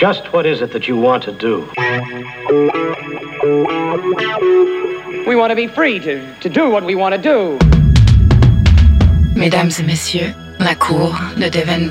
Just what is it that you want to do? We want to be free to, to do what we want to do. Mesdames et messieurs, la cour de Devin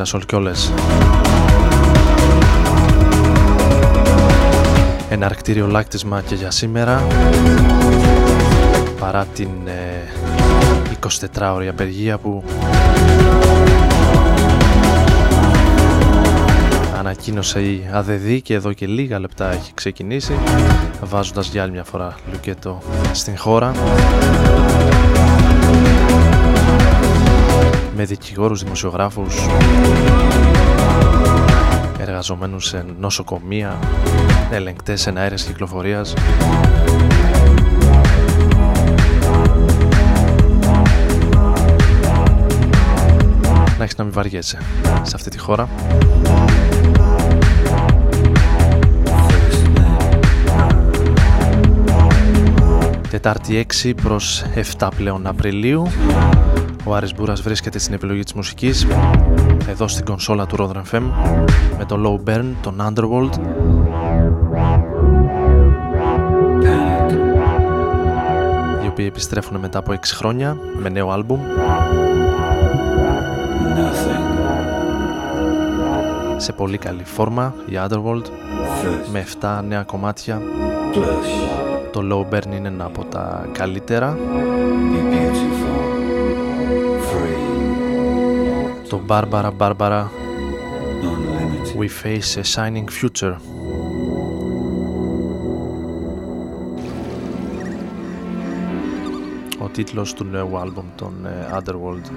Dazzle. Καλησπέρα σε όλους και όλες. Ένα αρκτήριο λάκτισμα και για σήμερα παρά την ε, 24ωρη απεργία που ανακοίνωσε η ΑΔΔ και εδώ και λίγα λεπτά έχει ξεκινήσει βάζοντας για άλλη μια φορά λουκέτο στην χώρα με δικηγόρους, δημοσιογράφους εργαζομένους σε νοσοκομεία ελεγκτές εναέρειας κυκλοφορίας. Να έχεις να μην βαριέσαι σε αυτή τη χώρα. Τετάρτη 6 προς 7 πλέον Απριλίου ο Άρης Μπούρας βρίσκεται στην επιλογή της μουσικής εδώ στην κονσόλα του Rodran FM με το Low Burn, τον Underworld. Οι οποίοι επιστρέφουν μετά από 6 χρόνια με νέο άλμπουμ. Σε πολύ καλή φόρμα η Underworld με 7 νέα κομμάτια. Το Low Burn είναι ένα από τα καλύτερα το Barbara Barbara We Face a Shining Future ο τίτλος του νέου άλμπομ των Underworld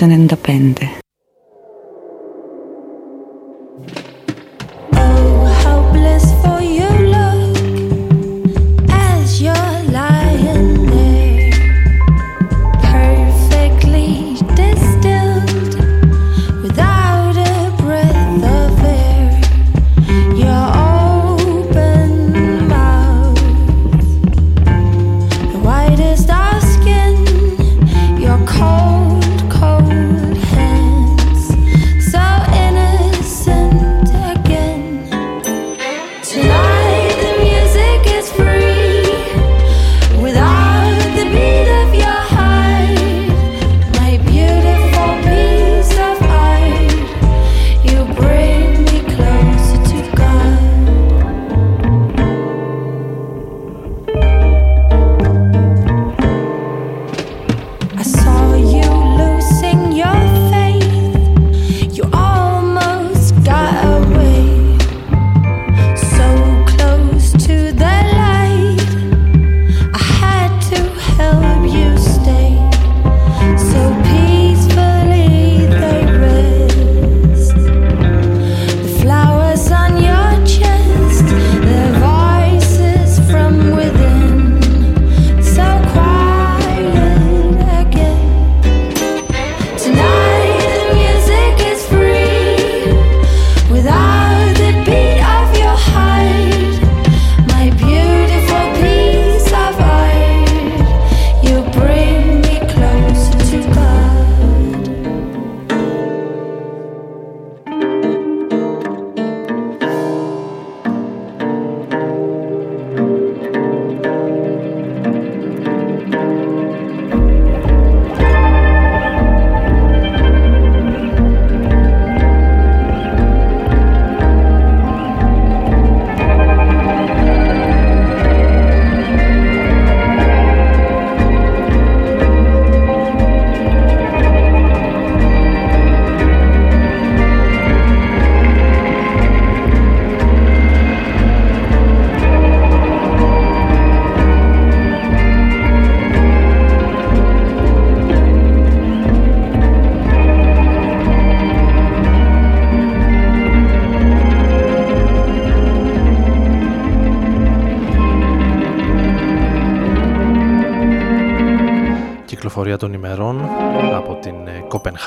1995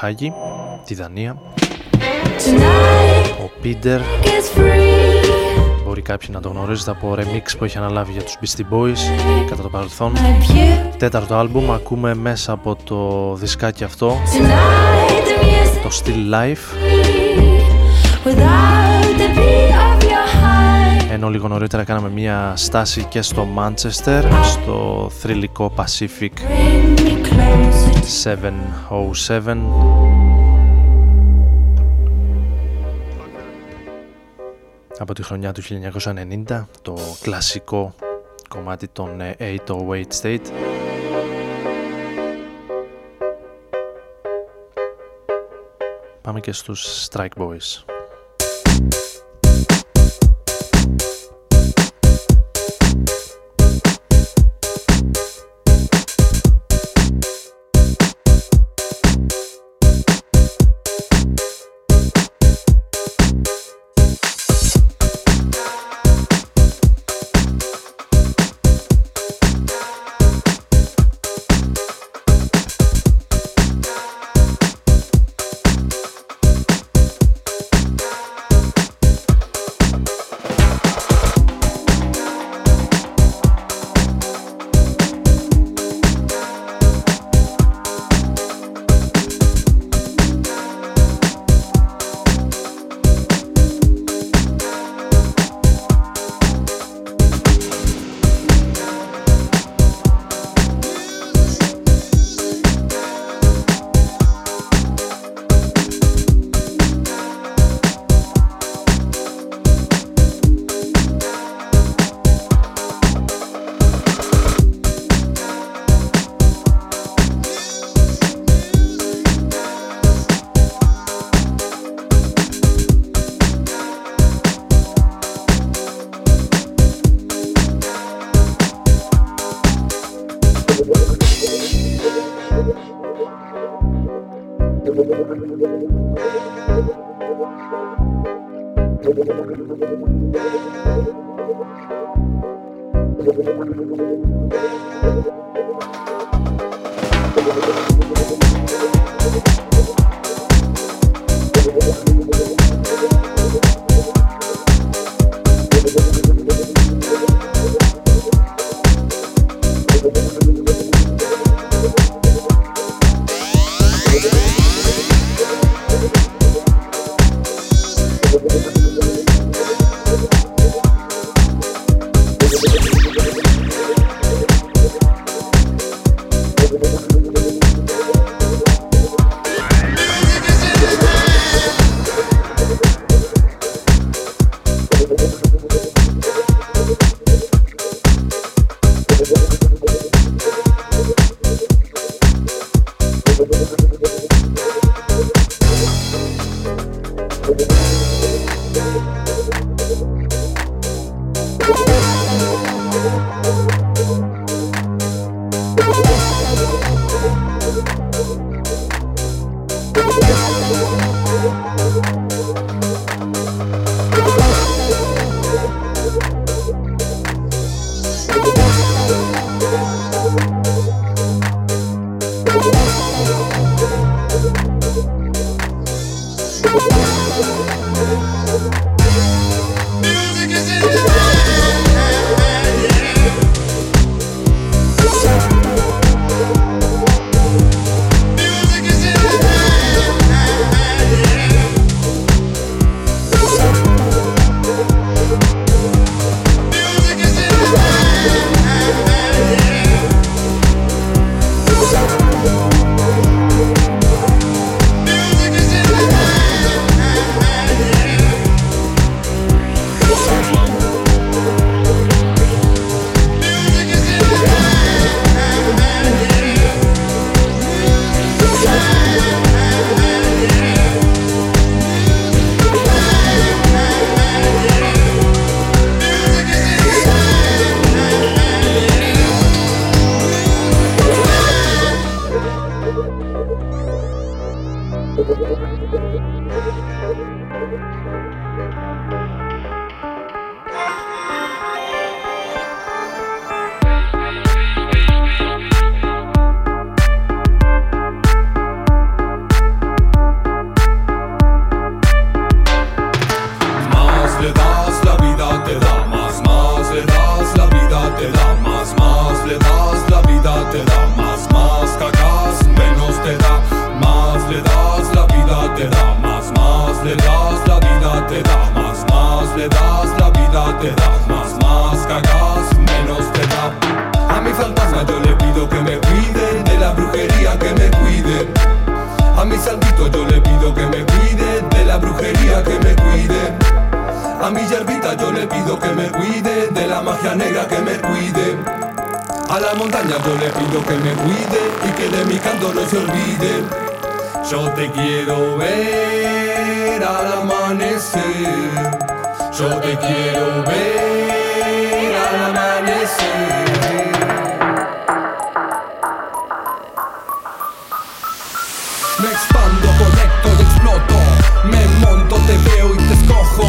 Κοπενχάγη, τη Δανία. Ο Πίντερ. μπορεί κάποιοι να το γνωρίζετε από remix που έχει αναλάβει για τους Beastie Boys κατά το παρελθόν. Τέταρτο άλμπουμ ακούμε μέσα από το δισκάκι αυτό. Το Still Life ενώ λίγο νωρίτερα κάναμε μια στάση και στο Manchester στο θρηλυκό Pacific 707 από τη χρονιά του 1990 το κλασικό κομμάτι των 808 State. Πάμε και στους Strike Boys al amanecer. Yo te quiero ver al amanecer. Me expando, conecto y exploto. Me monto, te veo y te escojo.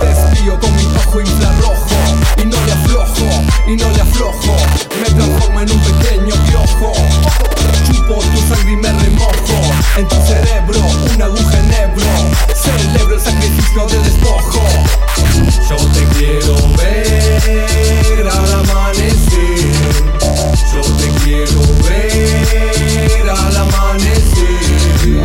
Te espío con mi ojo infrarrojo. Y no le aflojo, y no le aflojo. Me transformo en un pequeño piojo. Chupo tu sangre y me remojo. En tu cerebro, un aguja en digno de despojo. Yo te quiero ver al amanecer. Yo te quiero ver al amanecer.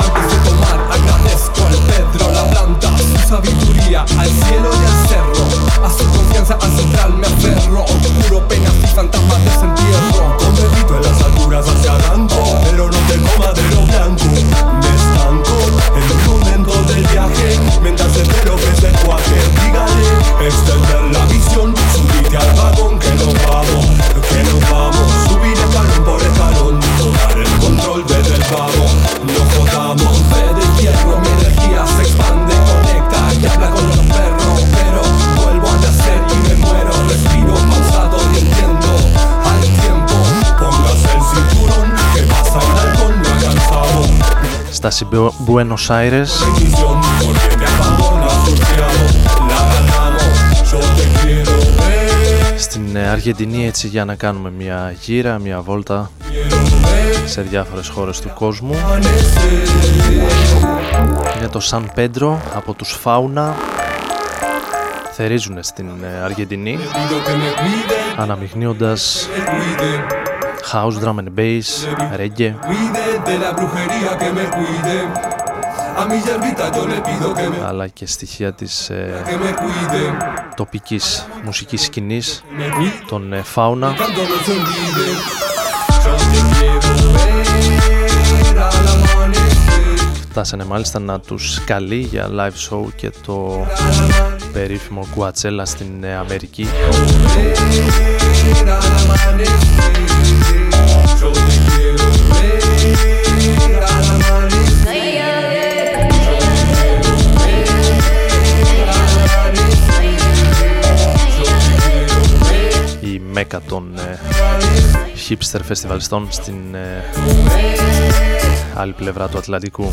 Antes de tomar, agradezco al Pedro la planta, su sabiduría al βάση Buenos Aires στην Αργεντινή έτσι για να κάνουμε μια γύρα, μια βόλτα σε διάφορες χώρες του κόσμου. Είναι το Σαν Πέντρο από τους Φάουνα θερίζουν στην Αργεντινή αναμειγνύοντας house, drum and bass, reggae. Αλλά και στοιχεία της ε, τοπικής μουσικής σκηνής των ε, Φάουνα. Φτάσανε μάλιστα να τους καλεί για live show και το περίφημο Κουατσέλα στην ε, Αμερική μέκα των ε, hipster φεστιβαλιστών στην ε, άλλη πλευρά του Ατλαντικού.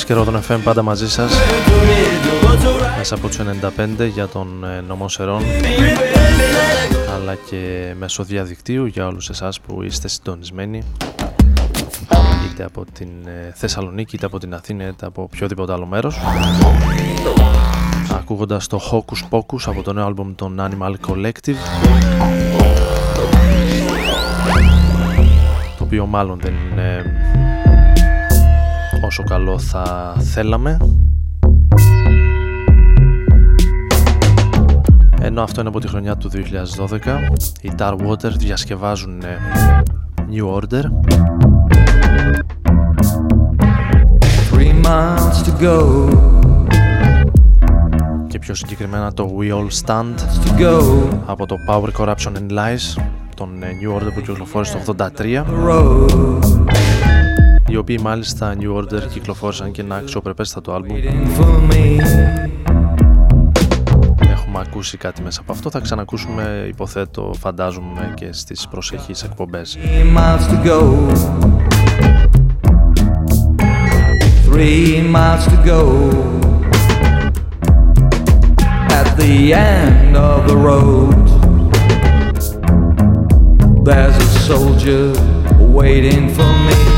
Μπούρας και Ρόδον FM πάντα μαζί σας. Μέσα από τους 95 για τον ε, νομό Σερών αλλά και μέσω διαδικτύου για όλους εσάς που είστε συντονισμένοι. Είτε από την ε, Θεσσαλονίκη είτε από την Αθήνα είτε από οποιοδήποτε άλλο μέρος. Ακούγοντας το Hocus Pocus από το νέο άλμπομ των Animal Collective. Το οποίο μάλλον δεν είναι όσο καλό θα θέλαμε. Ενώ αυτό είναι από τη χρονιά του 2012 οι Tar Water διασκευάζουν ε, New Order. Three miles to go. Και πιο συγκεκριμένα το We All Stand από το Power Corruption and Lies τον ε, New Order που κυκλοφόρησε το 83 οι οποίοι μάλιστα New Order κυκλοφόρησαν και ένα αξιοπρεπέστατο άλμπουμ. Έχουμε ακούσει κάτι μέσα από αυτό. Θα ξανακούσουμε υποθέτω φαντάζομαι και στις προσεχείς εκπομπές. Three miles to go. At the end of the road There's a soldier waiting for me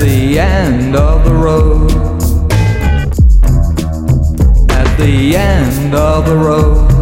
the end of the road. At the end of the road.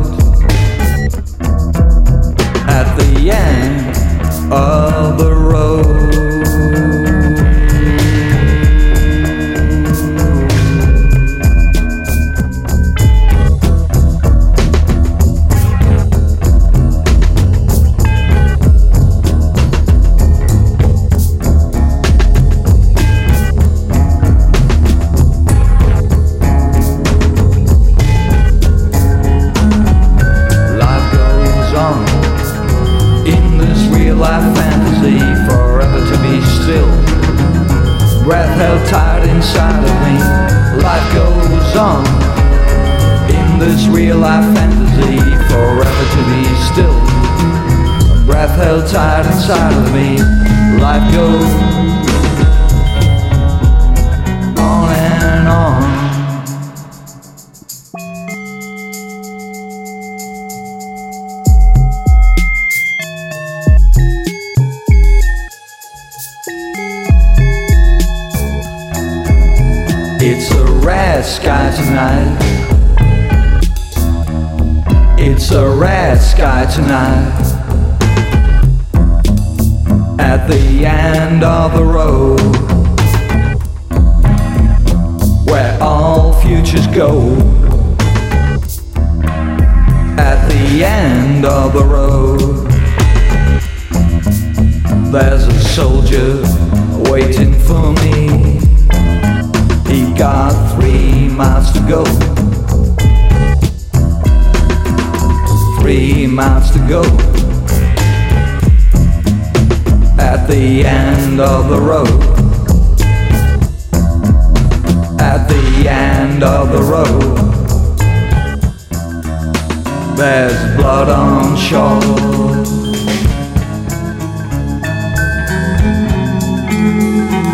There's a soldier waiting for me. He got three miles to go. Three miles to go. At the end of the road. At the end of the road. There's blood on shore.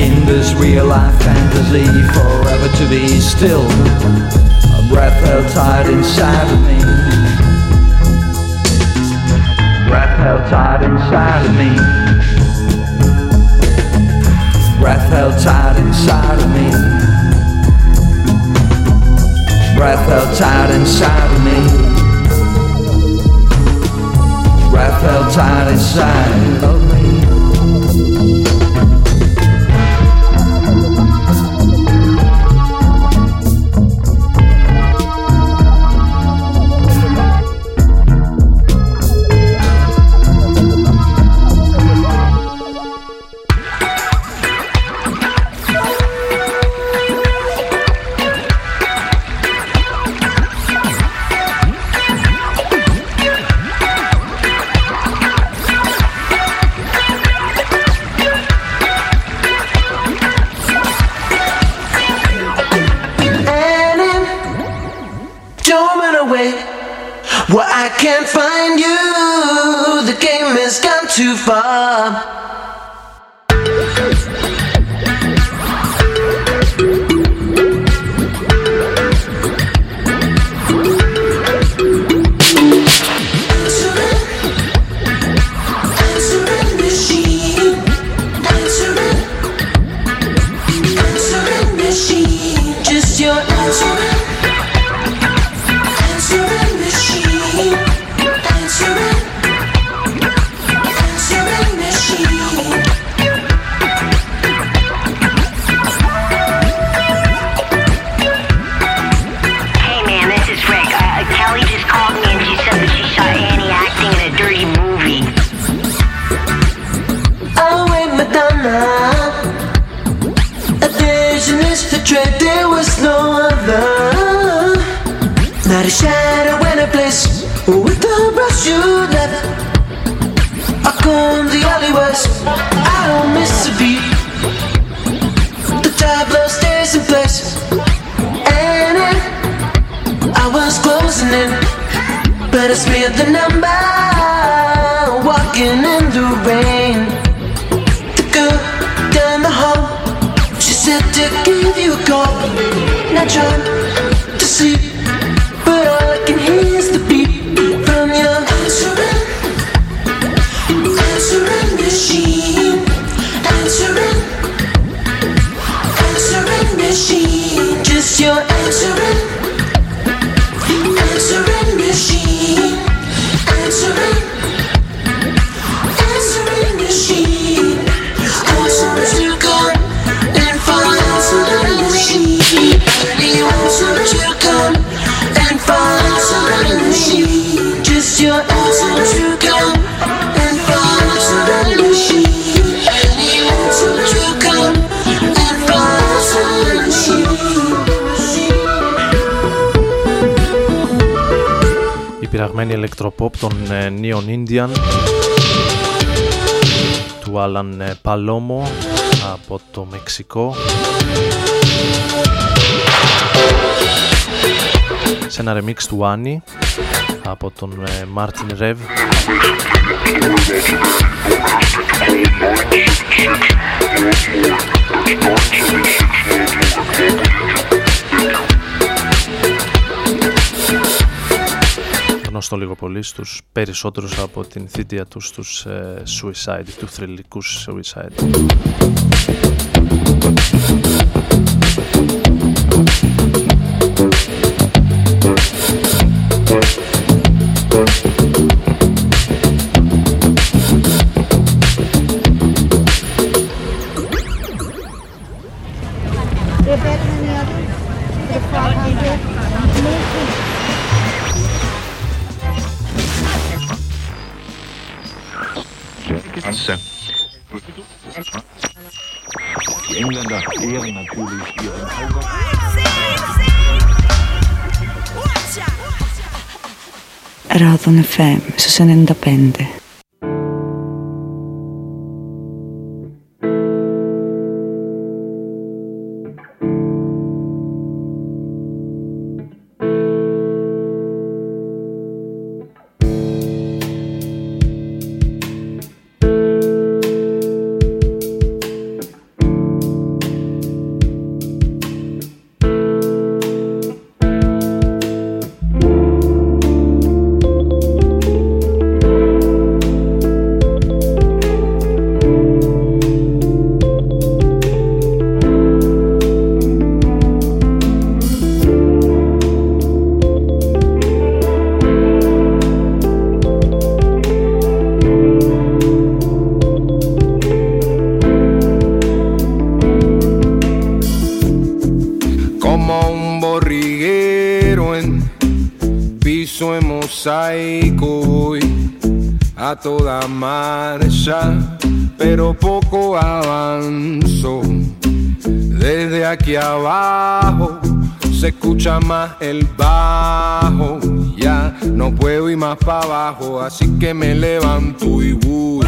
in this real life fantasy forever to be still. A breath held tight inside of me. Breath held tight inside of me. Breath held tight inside of me. Breath held tight inside of me. Breath held tight inside of me. Wally West. I don't miss a beat. The Diablo stays in place. And it, I was closing in, but I spilled the number. Walking in the rain. The girl down the hall, she said to give you a call. Now jump to sleep. Ηλεκτροπόπ των ε, Neon Indian του Alan ε, Palomo από το Μεξικό. Σε ένα remix του Annie από τον ε, Martin Rev γνωστό λίγο πολύ στους περισσότερους από την θήτια τους στους ε, Suicide, του θρηλυκούς Suicide. Radon FM su 95. Toda marcha, pero poco avanzo. Desde aquí abajo se escucha más el bajo. Ya no puedo ir más para abajo, así que me levanto y voy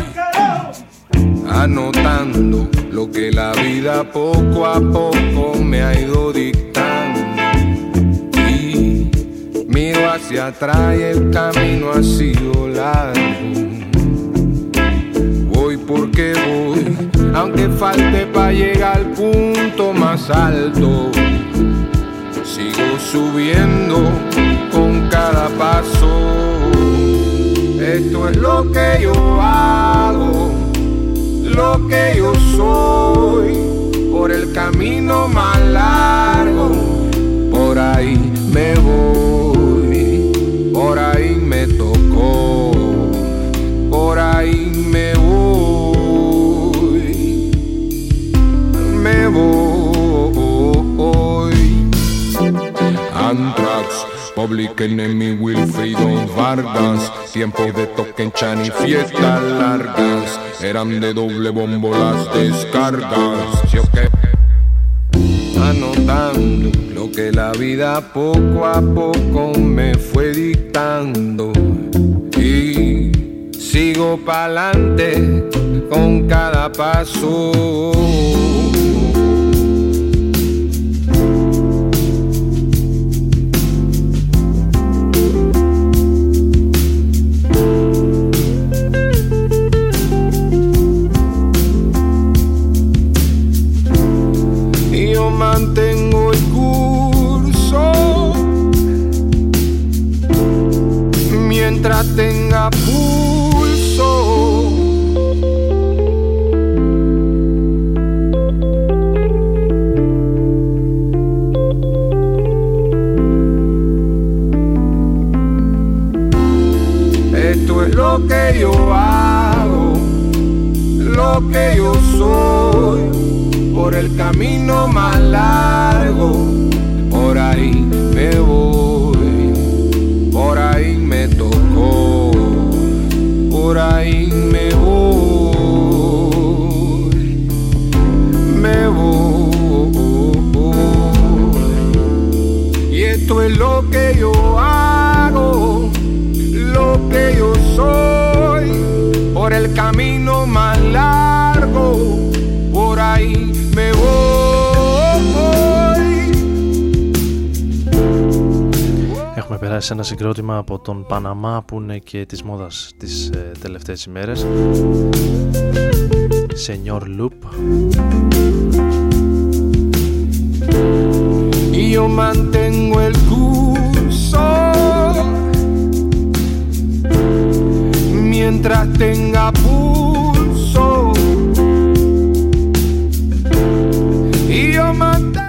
anotando lo que la vida poco a poco me ha ido dictando. Y miro hacia se atrae, el camino ha sido largo. Porque voy, aunque falte para llegar al punto más alto. Sigo subiendo con cada paso. Esto es lo que yo hago, lo que yo soy, por el camino más largo, por ahí me voy, por ahí me tocó, por ahí me voy, Public Enemy, Wilfrido Vargas, tiempo de toque en Chan y fiestas largas, eran de doble bombo las descargas, ¿sí o qué? Anotando lo que la vida poco a poco me fue dictando y sigo pa'lante con cada paso. Tenga pulso. Esto es lo que yo hago, lo que yo soy por el camino más largo. Por ahí me voy, que yo hago, lo que yo soy, por el camino más largo por ahí me voy. Έχουμε περάσει σε ένα συγκρότημα από τον Παναμά που είναι και της μόδας τις ε, τελευταίες ημέρες. Senior Loop. Y yo mantengo el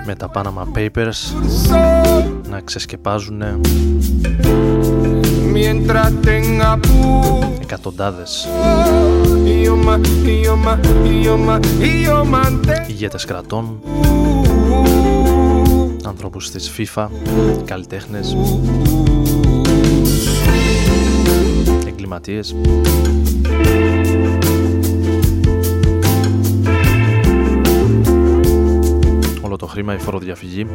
Με τα Panama Papers να ξεσκεπάζουνε εκατοντάδες ηγέτες κρατών, ανθρώπους της FIFA, καλλιτέχνες εγκληματίες. Όλο το χρήμα, η φοροδιαφυγή.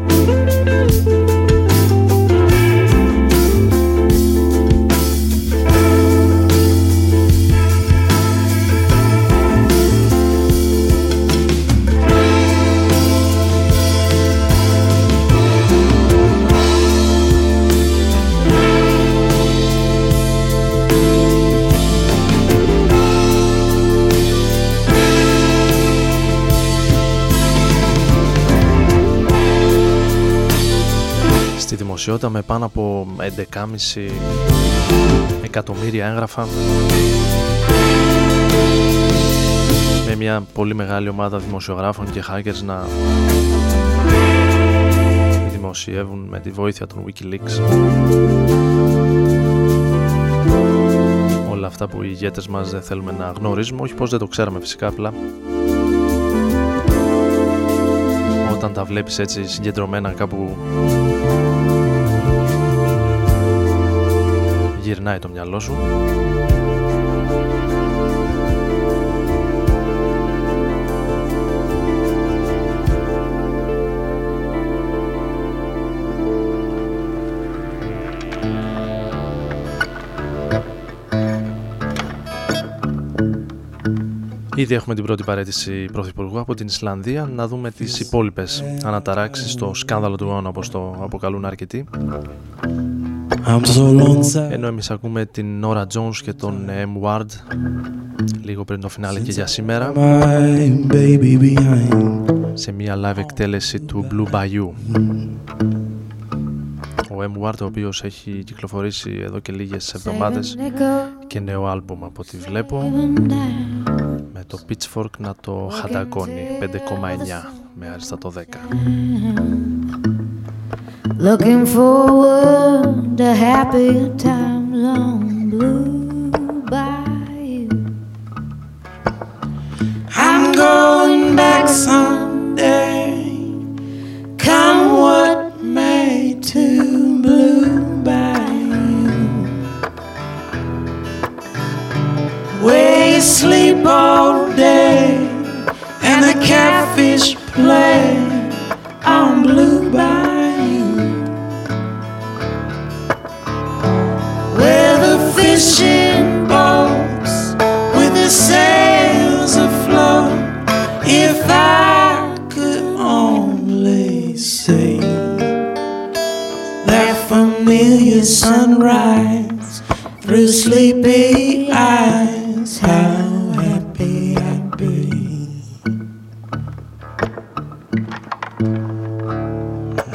Στη δημοσιότητα με πάνω από 11,5 εκατομμύρια έγγραφα. Με μια πολύ μεγάλη ομάδα δημοσιογράφων και hackers να δημοσιεύουν με τη βοήθεια των Wikileaks. Όλα αυτά που οι ηγέτες μας δεν θέλουμε να γνωρίζουμε όχι πως δεν το ξέραμε φυσικά απλά όταν τα βλέπεις έτσι συγκεντρωμένα κάπου γυρνάει το μυαλό σου Ήδη έχουμε την πρώτη παρέτηση πρωθυπουργού από την Ισλανδία. Να δούμε τις υπόλοιπες αναταράξεις στο σκάνδαλο του αιώνα όπως το αποκαλούν αρκετοί. Ενώ εμείς ακούμε την Nora Jones και τον M. Ward λίγο πριν το φινάλε και για σήμερα σε μια live εκτέλεση του Blue Bayou. Ο M. Ward ο οποίος έχει κυκλοφορήσει εδώ και λίγες εβδομάδες και νέο άλμπουμ από ό,τι βλέπω με το Pitchfork να το χαντακώνει 5,9 με άριστα το 10. Looking forward to happier times on Blue Bayou. I'm going back someday, come what may, to Blue Bayou. Where you sleep all day and the catfish play on Blue fishing boats with the sails afloat. If I could only see that familiar sunrise through sleepy eyes, how happy I'd be.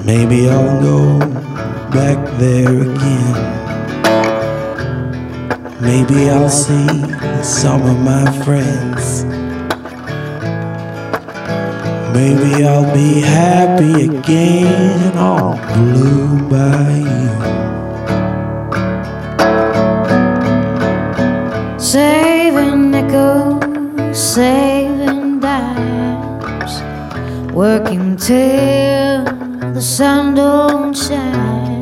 Maybe I'll go back there again. Maybe I'll see some of my friends. Maybe I'll be happy again all Blue Bayou. Saving nickels, saving dimes, working till the sun don't shine.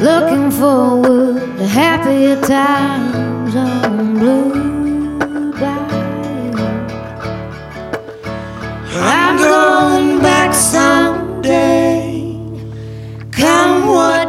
Looking forward to happier times on Blue Bayou. I'm going back someday, come what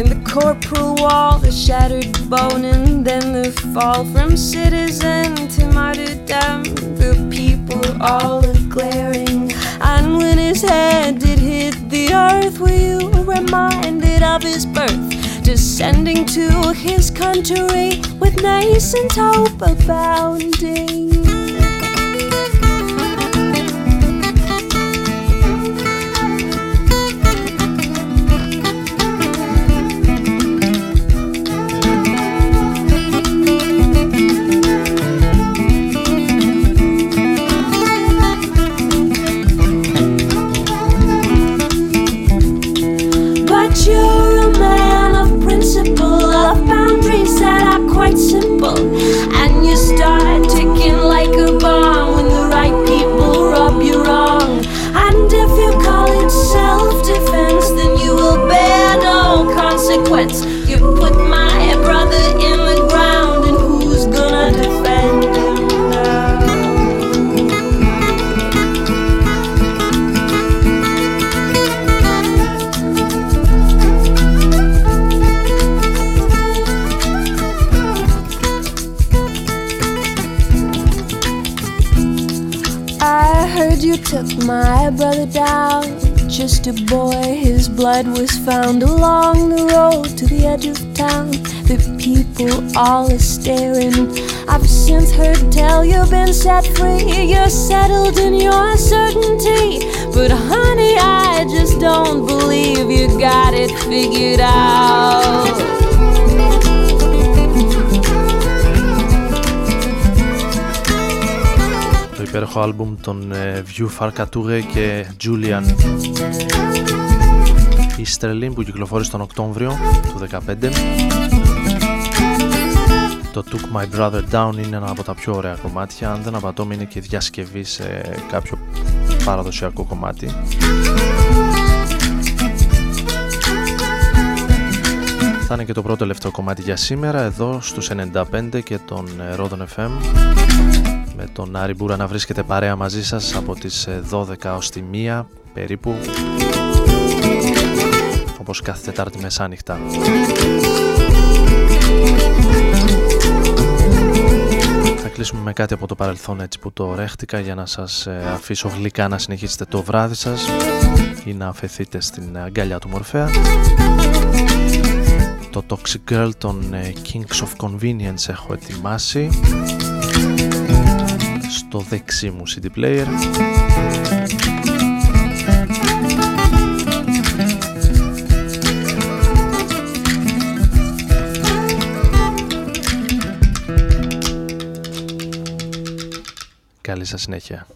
in the corporal wall, the shattered bone, and then the fall from citizen to martyrdom. The people all are glaring, and when his head did hit the earth, were you reminded of his birth? Descending to his country with nascent hope abounding. Just a boy, his blood was found along the road to the edge of town. The people all are staring. I've since heard tell you've been set free. You're settled in your certainty. But honey, I just don't believe you got it figured out. Υπέροχο άλμπουμ των ε, View Farcature και Julian Easterlin που κυκλοφόρησε τον Οκτώβριο του 2015 το Took My Brother Down είναι ένα από τα πιο ωραία κομμάτια. Αν δεν απατώμε είναι και διασκευή σε κάποιο παραδοσιακό κομμάτι. Θα είναι και το πρώτο τελευταίο κομμάτι για σήμερα εδώ στους 95 και τον ε, Rodon FM με τον Άρη Μπούρα να βρίσκεται παρέα μαζί σας από τις 12 ε, ως τη 1 περίπου όπως κάθε Τετάρτη μεσάνυχτα. Θα κλείσουμε με κάτι από το παρελθόν έτσι που το ρέχτηκα για να σας ε, αφήσω γλυκά να συνεχίσετε το βράδυ σας ή να αφαιθείτε στην αγκαλιά του Μορφέα. Το Toxic Girl των ε, Kings of Convenience έχω ετοιμάσει στο δεξί μου CD player Καλή σας συνέχεια.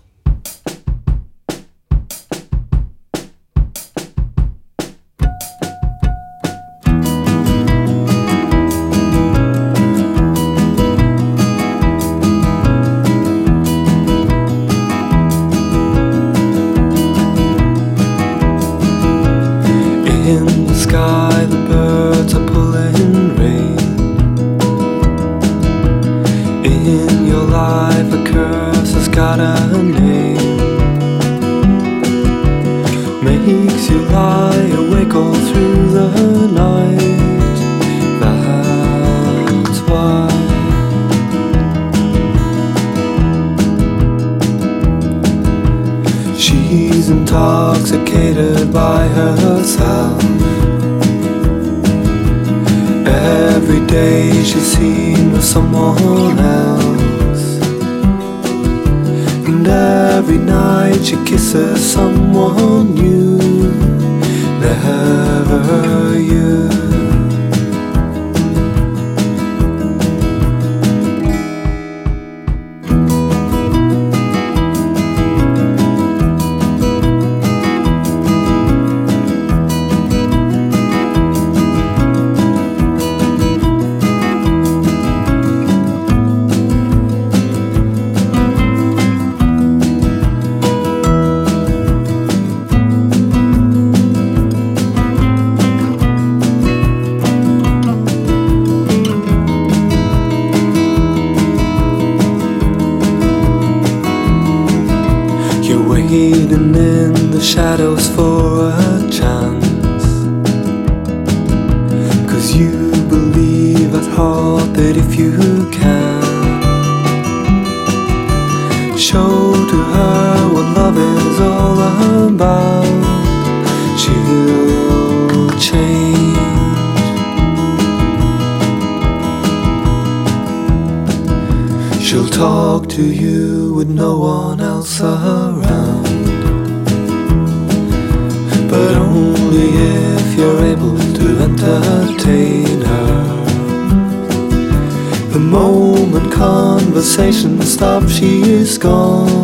shadows fall stop, she is gone.